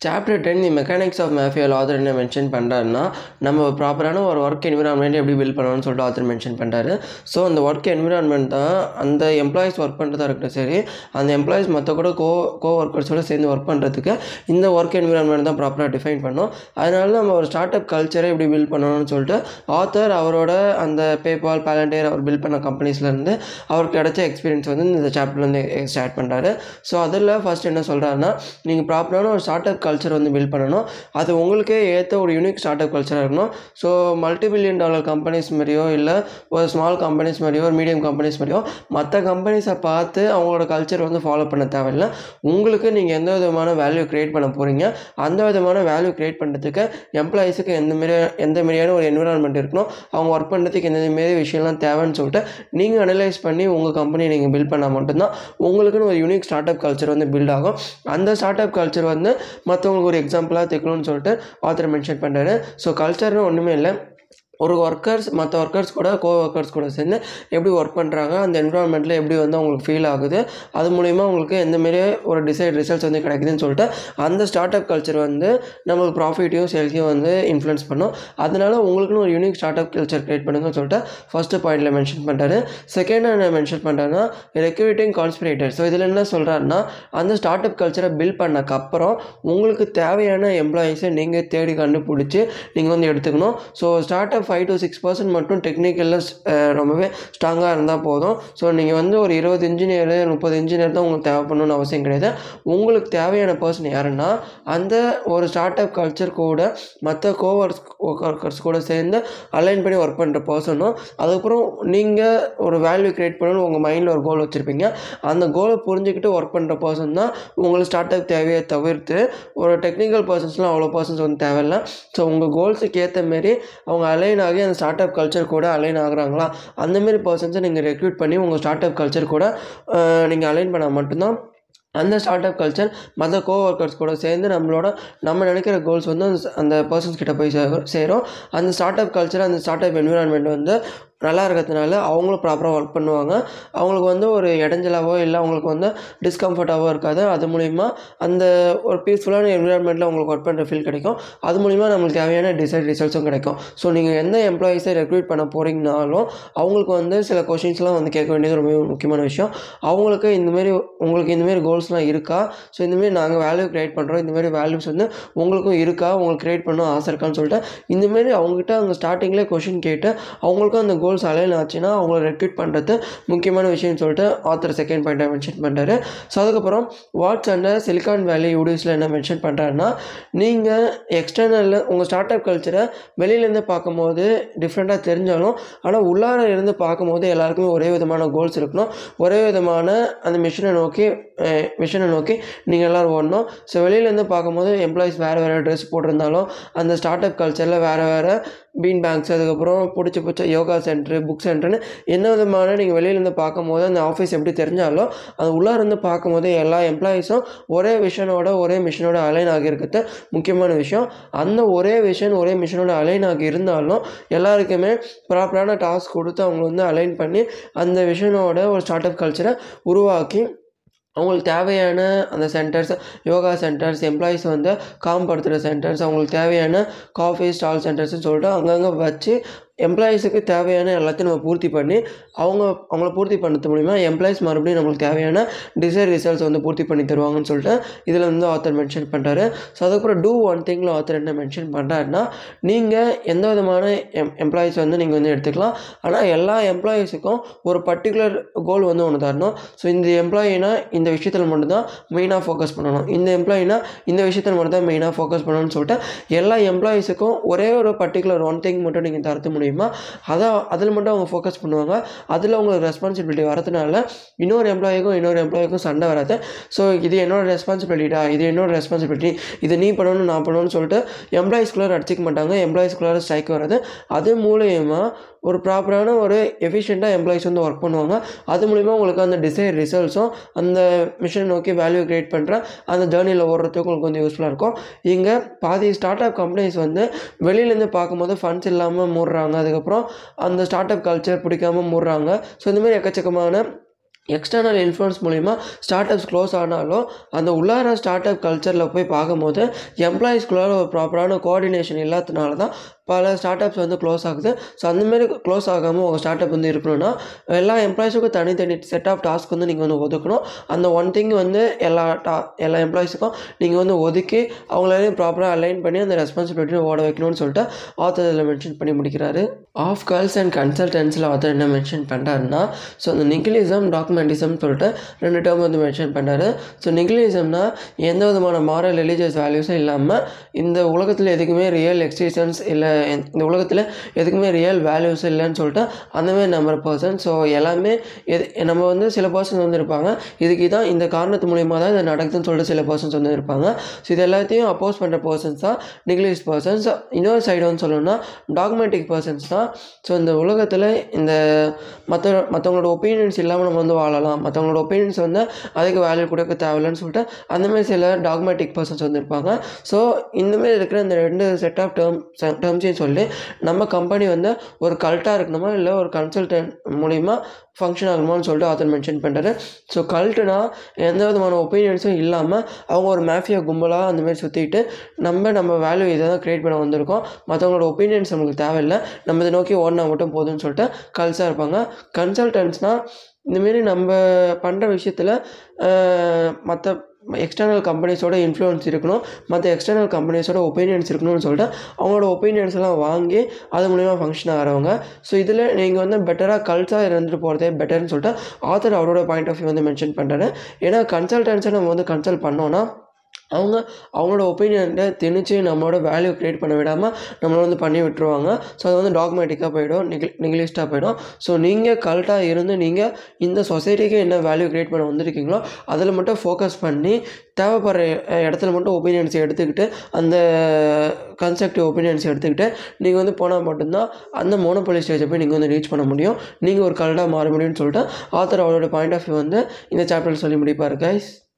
Chapter ten the mechanics of மேஃபியல் author என்ன mention பண்ணுறாருன்னா நம்ம ப்ராப்பரான ஒரு ஒர்க் என்விரான்மெண்ட் எப்படி பில்ட் பண்ணணும்னு சொல்லிட்டு ஆத்தர் மென்ஷன் பண்ணுறாரு ஸோ அந்த ஒர்க் என்விரான்மெண்ட் தான் அந்த எம்ப்ளாயிஸ் ஒர்க் பண்ணுறதா இருக்கட்டும் சரி அந்த எம்ப்ளாயிஸ் மற்ற கூட கோ கோ ஒர்க்கர்ஸோட சேர்ந்து ஒர்க் பண்ணுறதுக்கு இந்த ஒர்க் என்விரான்மெண்ட் தான் ப்ராப்பராக டிஃபைன் பண்ணோம். அதனால நம்ம ஒரு ஸ்டார்ட் அப் கல்ச்சரை எப்படி பில்ட் பண்ணணும்னு சொல்லிட்டு ஆத்தர் அவரோட அந்த பேபால் பேலண்டியர் அவர் பில்ட் பண்ண கம்பெனிஸ்லேருந்து அவருக்கு கிடைச்ச எக்ஸ்பீரியன்ஸ் வந்து இந்த சாப்டர்லேருந்து ஸ்டார்ட் பண்ணுறாரு ஸோ அதில் ஃபஸ்ட் என்ன சொல்கிறாருன்னா நீங்கள் ப்ராப்பரான ஒரு ஸ்டார்ட் அப் கல்ச்சர் வந்து பில்ட் பண்ணணும். அது உங்களுக்கே ஏற்ற ஒரு யூனிக் ஸ்டார்ட் அப் கல்ச்சராக இருக்கணும். ஸோ மல்டிபில்லியன் டாலர் கம்பெனிஸ் மாதிரியோ இல்லை ஒரு ஸ்மால் கம்பெனிஸ் மாதிரியோ ஒரு மீடியம் கம்பெனிஸ் மாதிரியோ மற்ற கம்பெனிஸை பார்த்து அவங்களோட கல்ச்சர் வந்து ஃபாலோ பண்ண தேவையில்லை. உங்களுக்கு நீங்கள் எந்த விதமான வேல்யூ க்ரியேட் பண்ண போகிறீங்க அந்த விதமான வேல்யூ க்ரியேட் பண்ணுறதுக்கு எம்ப்ளாயீஸுக்கு எந்த மாரி எந்த மாரியான ஒரு என்விரான்மெண்ட் இருக்கணும் அவங்க ஒர்க் பண்ணுறதுக்கு எந்த மாரி விஷயம்லாம் தேவைன்னு சொல்லிட்டு நீங்கள் அனலைஸ் பண்ணி உங்கள் கம்பெனியை நீங்கள் பில்ட் பண்ணால் மட்டும்தான் உங்களுக்குன்னு ஒரு யூனிக் ஸ்டார்ட் அப் கல்ச்சர் வந்து பில்ட் ஆகும். அந்த ஸ்டார்ட் அப் கல்ச்சர் வந்து மற்றவங்களுக்கு ஒரு எக்ஸாம்பிளாக தைக்கணும்னு சொல்லிட்டு ஆத்தர் மென்ஷன் பண்ணுறாரு ஸோ கல்ச்சர்னு ஒன்றுமே இல்லை. ஒரு ஒர்க்கர்ஸ் மற்ற ஒர்க்கர்ஸ் கூட கோ ஒர்க்கர்ஸ் கூட சேர்ந்து எப்படி ஒர்க் பண்ணுறாங்க அந்த என்விரான்மெண்ட்டில் எப்படி வந்து அவங்களுக்கு ஃபீல் ஆகுது அது மூலிமா உங்களுக்கு எந்த மாரி ஒரு டிசைட் ரிசல்ட்ஸ் வந்து கிடைக்குதுன்னு சொல்லிட்டு அந்த ஸ்டார்ட் அப் கல்ச்சர் வந்து நம்மளுக்கு ப்ராஃபிட்டையும் சேல்ஸையும் வந்து இன்ஃப்ளூயன்ஸ் பண்ணும். அதனால உங்களுக்குன்னு ஒரு unique start up culture create பண்ணுங்கன்னு சொல்லிட்டு ஃபஸ்ட்டு பாயிண்டில் மென்ஷன் பண்ணுறாரு செகண்ட் என்ன மென்ஷன் பண்ணுறாருன்னா ரெக்ரூட்டிங் கான்ஸ்பிரேட்டர் ஸோ இதில் என்ன சொல்கிறாருன்னா அந்த ஸ்டார்ட் அப் கல்ச்சரை பில்ட் பண்ணக்கப்புறம் உங்களுக்கு தேவையான எம்ப்ளாயீஸை நீங்கள் தேடி கண்டுபிடிச்சி நீங்கள் வந்து எடுத்துக்கணும். So start up five to six percent மட்டும் டெக்னிக்கலில் ரொம்பவே ஸ்ட்ராங்காக இருந்தால் போதும். ஸோ நீங்கள் வந்து ஒரு இருபது இன்ஜினியர் முப்பது இன்ஜினியர் தான் உங்களுக்கு தேவைப்படணும்னு அவசியம் கிடையாது. உங்களுக்கு தேவையான பர்சன் யாருன்னா அந்த ஒரு ஸ்டார்ட் அப் கல்ச்சர் கூட மற்ற கோவர்ஸ் ஒர்க்கர்ஸ் கூட சேர்ந்து அலைன் பண்ணி ஒர்க் பண்ணுற பர்சனும் அதுக்கப்புறம் நீங்கள் ஒரு வேல்யூ க்ரியேட் பண்ணணும்னு உங்கள் மைண்டில் ஒரு கோல் வச்சுருப்பீங்க. அந்த கோலை புரிஞ்சுக்கிட்டு ஒர்க் பண்ணுற பர்சன் தான் உங்களுக்கு ஸ்டார்ட் அப் தேவையை தவிர்த்து ஒரு டெக்னிக்கல் பர்சன்ஸ்லாம் அவ்வளோ பர்சன்ஸ் வந்து தேவையில்லை. ஸோ உங்கள் கோல்ஸுக்கு ஏற்ற மாரி அவங்க அலைன் ஆகி அந்த ஸ்டார்ட் அப் கல்ச்சர் கூட அலைன் ஆகுறாங்களா? அந்தமாரி பர்சன்ஸை நீங்கள் ரெக்ரூட் பண்ணி உங்கள் ஸ்டார்ட் அப் கல்ச்சர் கூட நீங்கள் அலைன் பண்ணால் மட்டும்தான் அந்த ஸ்டார்ட் அப் கல்ச்சர் மற்ற கோ ஒர்க்கர்ஸ் கூட சேர்ந்து நம்மளோட நம்ம நினைக்கிற கோல்ஸ் வந்து அந்த அந்த பர்சன்ஸ் கிட்ட போய் சேரும். சேரும் அந்த ஸ்டார்ட் அப் கல்ச்சர் அந்த ஸ்டார்ட் அப் என்விரான்மெண்ட் வந்து நல்லா இருக்கிறதுனால அவங்களும் ப்ராப்பராக ஒர்க் பண்ணுவாங்க. அவங்களுக்கு வந்து ஒரு இடைஞ்சலாவோ இல்லை அவங்களுக்கு வந்து டிஸ்கம்ஃபர்ட்டாகவோ இருக்காது. அது மூலிமா அந்த ஒரு பீஸ்ஃபுல்லான என்விரான்மெண்ட்டில் அவங்களுக்கு ஒர்க் பண்ணுற ஃபீல் கிடைக்கும். அது மூலிமா நம்மளுக்கு தேவையான டிசைட் ரிசல்ட்ஸும் கிடைக்கும். ஸோ நீங்கள் எந்த எம்ப்ளாயீஸை ரெக்ரூட் பண்ண போகிறீங்கனாலும் அவங்களுக்கு வந்து சில கொஷின்ஸ்லாம் வந்து கேட்க வேண்டியது ரொம்ப முக்கியமான விஷயம். அவங்களுக்கு இந்தமாரி உங்களுக்கு இந்தமாரி கோல்ஸ்லாம் இருக்கா? ஸோ இந்தமாரி நாங்கள் வேல்யூ க்ரியேட் பண்ணுறோம் இந்தமாரி வேல்யூஸ் வந்து உங்களுக்கும் இருக்கா? உங்களுக்கு க்ரியேட் பண்ணணும் ஆசை இருக்கான்னு சொல்லிட்டு இந்தமாரி அவங்ககிட்ட அவங்க ஸ்டார்டிங்லேயே கொஷின் கேட்டு அவங்களுக்கும் அந்த கோல் கோல்ஸ் அலைன் ஆச்சுன்னா அவங்கள ரெக்ரூட் பண்ணுறது முக்கியமான விஷயம்னு சொல்லிட்டு ஆத்தர் செகண்ட் பாயிண்ட்டாக மென்ஷன் பண்ணுறாரு ஸோ அதுக்கப்புறம் வாட்ஸ் அண்டர் சிலிகான் வேலி யூடியூஸில் என்ன மென்ஷன் பண்ணுறாருன்னா நீங்கள் எக்ஸ்டர்னலில் உங்கள் ஸ்டார்ட் அப் கல்ச்சரை வெளியிலேருந்து பார்க்கும்போது டிஃப்ரெண்ட்டாக தெரிஞ்சாலும் ஆனால் உள்ளார இருந்து பார்க்கும்போது எல்லாருக்குமே ஒரே விதமான கோல்ஸ் இருக்கணும். ஒரே விதமான அந்த மிஷினை நோக்கி மிஷினை நோக்கி நீங்கள் எல்லோரும் ஓடணும். ஸோ வெளியிலேருந்து பார்க்கும்போது எம்ப்ளாயிஸ் வேறு வேறு ட்ரெஸ் போட்டிருந்தாலும் அந்த ஸ்டார்ட் அப் கல்ச்சரில் வேறு வேறு பீன் பேங்க்ஸ் அதுக்கப்புறம் பிடிச்ச பிடிச்ச யோகா சென்டர் புக் சென்டர்னு என்ன விதமான நீங்கள் வெளியிலேருந்து பார்க்கும்போது அந்த ஆஃபீஸ் எப்படி தெரிஞ்சாலும் அது உள்ளாருந்து பார்க்கும்போது எல்லா எம்ப்ளாயீஸும் ஒரே விஷனோட ஒரே மிஷினோட அலைன் ஆகியிருக்கிறது முக்கியமான விஷயம். அந்த ஒரே விஷன் ஒரே மிஷினோட அலைன் ஆகி இருந்தாலும் எல்லாருக்குமே ப்ராப்பரான டாஸ்க் கொடுத்து அவங்க வந்து அலைன் பண்ணி அந்த விஷனோட ஒரு ஸ்டார்ட் அப் கல்ச்சரை உருவாக்கி அவங்களுக்கு தேவையான அந்த சென்டர்ஸ் யோகா சென்டர்ஸ் எம்ப்ளாயீஸ் வந்து காம்படுத்துகிற சென்டர்ஸ் அவங்களுக்கு தேவையான காஃபி ஸ்டால் சென்டர்ஸ்னு சொல்லிட்டு அங்கங்கே வச்சு எம்ப்ளாயீஸுக்கு தேவையான எல்லாத்தையும் நம்ம பூர்த்தி பண்ணி அவங்க அவங்கள பூர்த்தி பண்ணுறது மூலிமா எம்ப்ளாயீஸ் மறுபடியும் நம்மளுக்கு தேவையான டிசைர் ரிசல்ட்ஸ் வந்து பூர்த்தி பண்ணி தருவாங்கன்னு சொல்லிட்டு இதில் வந்து ஆத்தர் மென்ஷன் பண்ணுறாரு ஸோ அதுக்கப்புறம் டூ ஒன் திங்கில் ஆத்தர் என்ன மென்ஷன் பண்ணுறாருன்னா நீங்கள் எந்த விதமான எம் எம்ப்ளாயீஸ் வந்து நீங்கள் வந்து எடுத்துக்கலாம். ஆனால் எல்லா எம்ப்ளாயீஸுக்கும் ஒரு பர்டிகுலர் கோல் வந்து ஒன்று தரணும். ஸோ இந்த எம்ப்ளாயினா இந்த விஷயத்தில் மட்டும்தான் மெயினாக ஃபோக்கஸ் பண்ணணும். இந்த எம்ப்ளாயினா இந்த விஷயத்தில் மட்டும்தான் மெயினாக ஃபோக்கஸ் பண்ணணும்னு சொல்லிட்டு எல்லா எம்ப்ளாயீஸுக்கும் ஒரே ஒரு பர்டிகுலர் ஒன் திங் மட்டும் நீங்கள் தரத்து முடியும் முடியுமா அதான் அதில் மட்டும் அவங்க ஃபோக்கஸ் பண்ணுவாங்க. அதில் அவங்களுக்கு ரெஸ்பான்சிபிலிட்டி வரதுனால இன்னொரு எம்ப்ளாயிக்கும் இன்னொரு எம்ப்ளாயிக்கும் சண்டை வராது. ஸோ இது என்னோட ரெஸ்பான்சிபிலிட்டா இது என்னோட ரெஸ்பான்சிபிலிட்டி இது நீ பண்ணணும் நான் பண்ணணும்னு சொல்லிட்டு எம்ப்ளாயிஸ்குள்ளார அடிச்சிக்க மாட்டாங்க. எம்ப்ளாயிஸ்குள்ளார ஸ்ட்ரைக் வராது. அது மூலயமா ஒரு ப்ராப்பரான ஒரு எஃபிஷியண்ட்டாக எம்ப்ளாயிஸ் வந்து ஒர்க் பண்ணுவாங்க. அது மூலிமா உங்களுக்கு அந்த டிசைர் ரிசல்ட்ஸும் அந்த மிஷினை நோக்கி வேல்யூ க்ரியேட் பண்ணுற அந்த ஜேர்னியில் ஓடுறதுக்கு உங்களுக்கு வந்து யூஸ்ஃபுல்லாக இருக்கும். இங்கே பாதி ஸ்டார்ட் அப் கம்பெனிஸ் வந்து வெளியிலேருந்து பார்க்கும்போது ஃபண்ட்ஸ் இல்லாமல் மூடுறாங்க. அதுக்கப்புறம் அந்த ஸ்டார்ட் அப் கல்ச்சர் பிடிக்காம மூடுறாங்க. ஸோ இந்தமாரி எக்கச்சக்கமான எக்ஸ்டர்னல் இன்ஃப்ளூயன்ஸ் மூலிமா ஸ்டார்ட் அப்ஸ் க்ளோஸ் ஆனாலும் அந்த உள்ளார ஸ்டார்ட் அப் கல்ச்சரில் போய் பார்க்கும்போது எம்ப்ளாயீஸ்குள்ளார ஒரு ப்ராப்பரான கோஆர்டினேஷன் இல்லாததுனால தான் பல ஸ்டார்ட் அப்ஸ் வந்து க்ளோஸ் ஆகுது. ஸோ அந்தமாரி க்ளோஸ் ஆகாமல் உங்கள் ஸ்டார்ட் அப் வந்து இருக்கணும்னா எல்லா எம்ப்ளாயிஸுக்கும் தனித்தனி செட் ஆஃப் டாஸ்க் வந்து நீங்கள் வந்து ஒதுக்கணும். அந்த ஒன் திங் வந்து எல்லா டா எல்லா எம்ப்ளாயிஸுக்கும் நீங்கள் வந்து ஒதுக்கி அவங்களாலையும் ப்ராப்பராக அலைன் பண்ணி அந்த ரெஸ்பான்சிபிலிட்டியை ஓட வைக்கணும்னு சொல்லிட்டு ஆத்தர் இதில் மென்ஷன் பண்ணி முடிக்கிறாரு. ஆஃப் கேர்ள்ஸ் அண்ட் கன்சல்டன்ஸில் ஆத்தர் என்ன மென்ஷன் பண்ணுறாருன்னா ஸோ அந்த நிகிலிசம் டாக்குமெண்டிசம் சொல்லிட்டு ரெண்டு டேர்ம் வந்து மென்ஷன் பண்ணார் ஸோ நிகிலிசம்னா எந்த விதமான மாரல் ரிலீஜியஸ் வேல்யூஸும் இல்லாமல் இந்த உலகத்தில் எதுக்குமே ரியல் எக்ஸிஸ்டன்ஸ் இல்லை இந்த உலகத்தில் எதுக்குமே ரியல் வேல்யூஸ் இல்லைன்னு சொல்லிட்டு அந்தமாரி நம்புற பர்சன் ஸோ எல்லாமே எது நம்ம வந்து சில பர்சன்ஸ் வந்து இருப்பாங்க. இதுக்கு தான் இந்த காரணத்து மூலிமா தான் இது நடக்குதுன்னு சொல்லிட்டு சில பர்சன்ஸ் வந்து இருப்பாங்க. ஸோ இது எல்லாத்தையும் அப்போஸ் பண்ணுற பர்சன்ஸ் தான் நிகிலிஸ் பர்சன்ஸ் இன்னொரு சைடு வந்து சொல்லணும்னா டாக்மெட்டிக் பர்சன்ஸ் தான். ஸோ இந்த உலகத்தில் இந்த மற்ற மற்றவங்களோட ஒப்பீனியன்ஸ் இல்லாமல் நம்ம வந்து வாழலாம். மற்றவங்களோட ஒப்பீனியன்ஸ் வந்து அதுக்கு வேல்யூ கொடுக்க தேவையில்லைன்னு சொல்லிட்டு அந்தமாரி சில டாக்மெட்டிக் பர்சன்ஸ் வந்து இருப்பாங்க. ஸோ இந்தமாரி இருக்கிற இந்த ரெண்டு செட் ஆஃப் டேர்ம் விஷயம் சொல்லி நம்ம கம்பெனி வந்து ஒரு கல்ட்டாக இருக்கணுமா இல்லை ஒரு கன்சல்டன்ட் மூலிமா ஃபங்க்ஷன் ஆகணுமான்னு சொல்லிட்டு ஆத்தர் மென்ஷன் பண்ணுறாரு ஸோ கல்ட்டுனா எந்த விதமான ஒப்பீனியன்ஸும் இல்லாமல் அவங்க ஒரு மேஃபியா கும்பலாக அந்தமாரி சுற்றிட்டு நம்ம நம்ம வேல்யூ இதை தான் க்ரியேட் பண்ண வந்திருக்கோம். மற்றவங்களோட ஒப்பீனியன்ஸ் நம்மளுக்கு தேவையில்லை. நம்ம இதை நோக்கி ஓடினா மட்டும் போதும்னு சொல்லிட்டு கல்ஸாக இருப்பாங்க. கன்சல்டன்ஸ்னால் இந்தமாரி நம்ம பண்ணுற விஷயத்தில் மற்ற எக்ஸ்டர்னல் கம்பெனிஸோட இன்ஃப்ளூயன்ஸ் இருக்கணும் மற்ற எக்ஸ்டர்னல் கம்பெனிஸோட ஒப்பீனியன்ஸ் இருக்கணும்னு சொல்லிட்டு அவங்களோட ஒப்பீனியன்ஸ் எல்லாம் வாங்கி அது மூலிமா ஃபங்க்ஷன் ஆகிறவங்க. ஸோ இதில் நீங்கள் வந்து பெட்டராக கல்ச்சாக இருந்துட்டு போகிறதே பெட்டர்னு சொல்லிட்டு ஆத்தர் அவரோட பாயிண்ட் ஆஃப் வியூ வந்து மென்ஷன் பண்ணுறாரு ஏன்னா கன்சல்டன்ஸை நம்ம வந்து கன்சல்ட் பண்ணோன்னா அவங்க அவங்களோட ஒப்பீனியன்ட்டை திணிச்சு நம்மளோட வேல்யூ க்ரியேட் பண்ண விடாமல் நம்மளை வந்து பண்ணி விட்டுருவாங்க. ஸோ அது வந்து டாக்மேட்டிக்காக போயிடும் நெகில் நெகிலிஸ்டாக போயிடும். ஸோ நீங்கள் கல்ட்டாக இருந்து நீங்கள் இந்த சொசைட்டிக்கு என்ன வேல்யூ க்ரியேட் பண்ண வந்திருக்கீங்களோ அதில் மட்டும் ஃபோக்கஸ் பண்ணி தேவைப்படுற இடத்துல மட்டும் ஒப்பீனியன்ஸ் எடுத்துக்கிட்டு அந்த கன்ஸ்ட்ரக்டிவ் ஒப்பீனியன்ஸ் எடுத்துக்கிட்டு நீங்கள் வந்து போனால் மட்டும்தான் அந்த மோனோபொலி ஸ்டேஜை போய் நீங்கள் வந்து ரீச் பண்ண முடியும். நீங்கள் ஒரு கல்ட்டாக மாற முடியும்னு சொல்லிட்டு ஆத்தர் அவரோட பாயிண்ட் ஆஃப் வியூ வந்து இந்த சாப்டரில் சொல்லி முடிப்பார் கைஸ்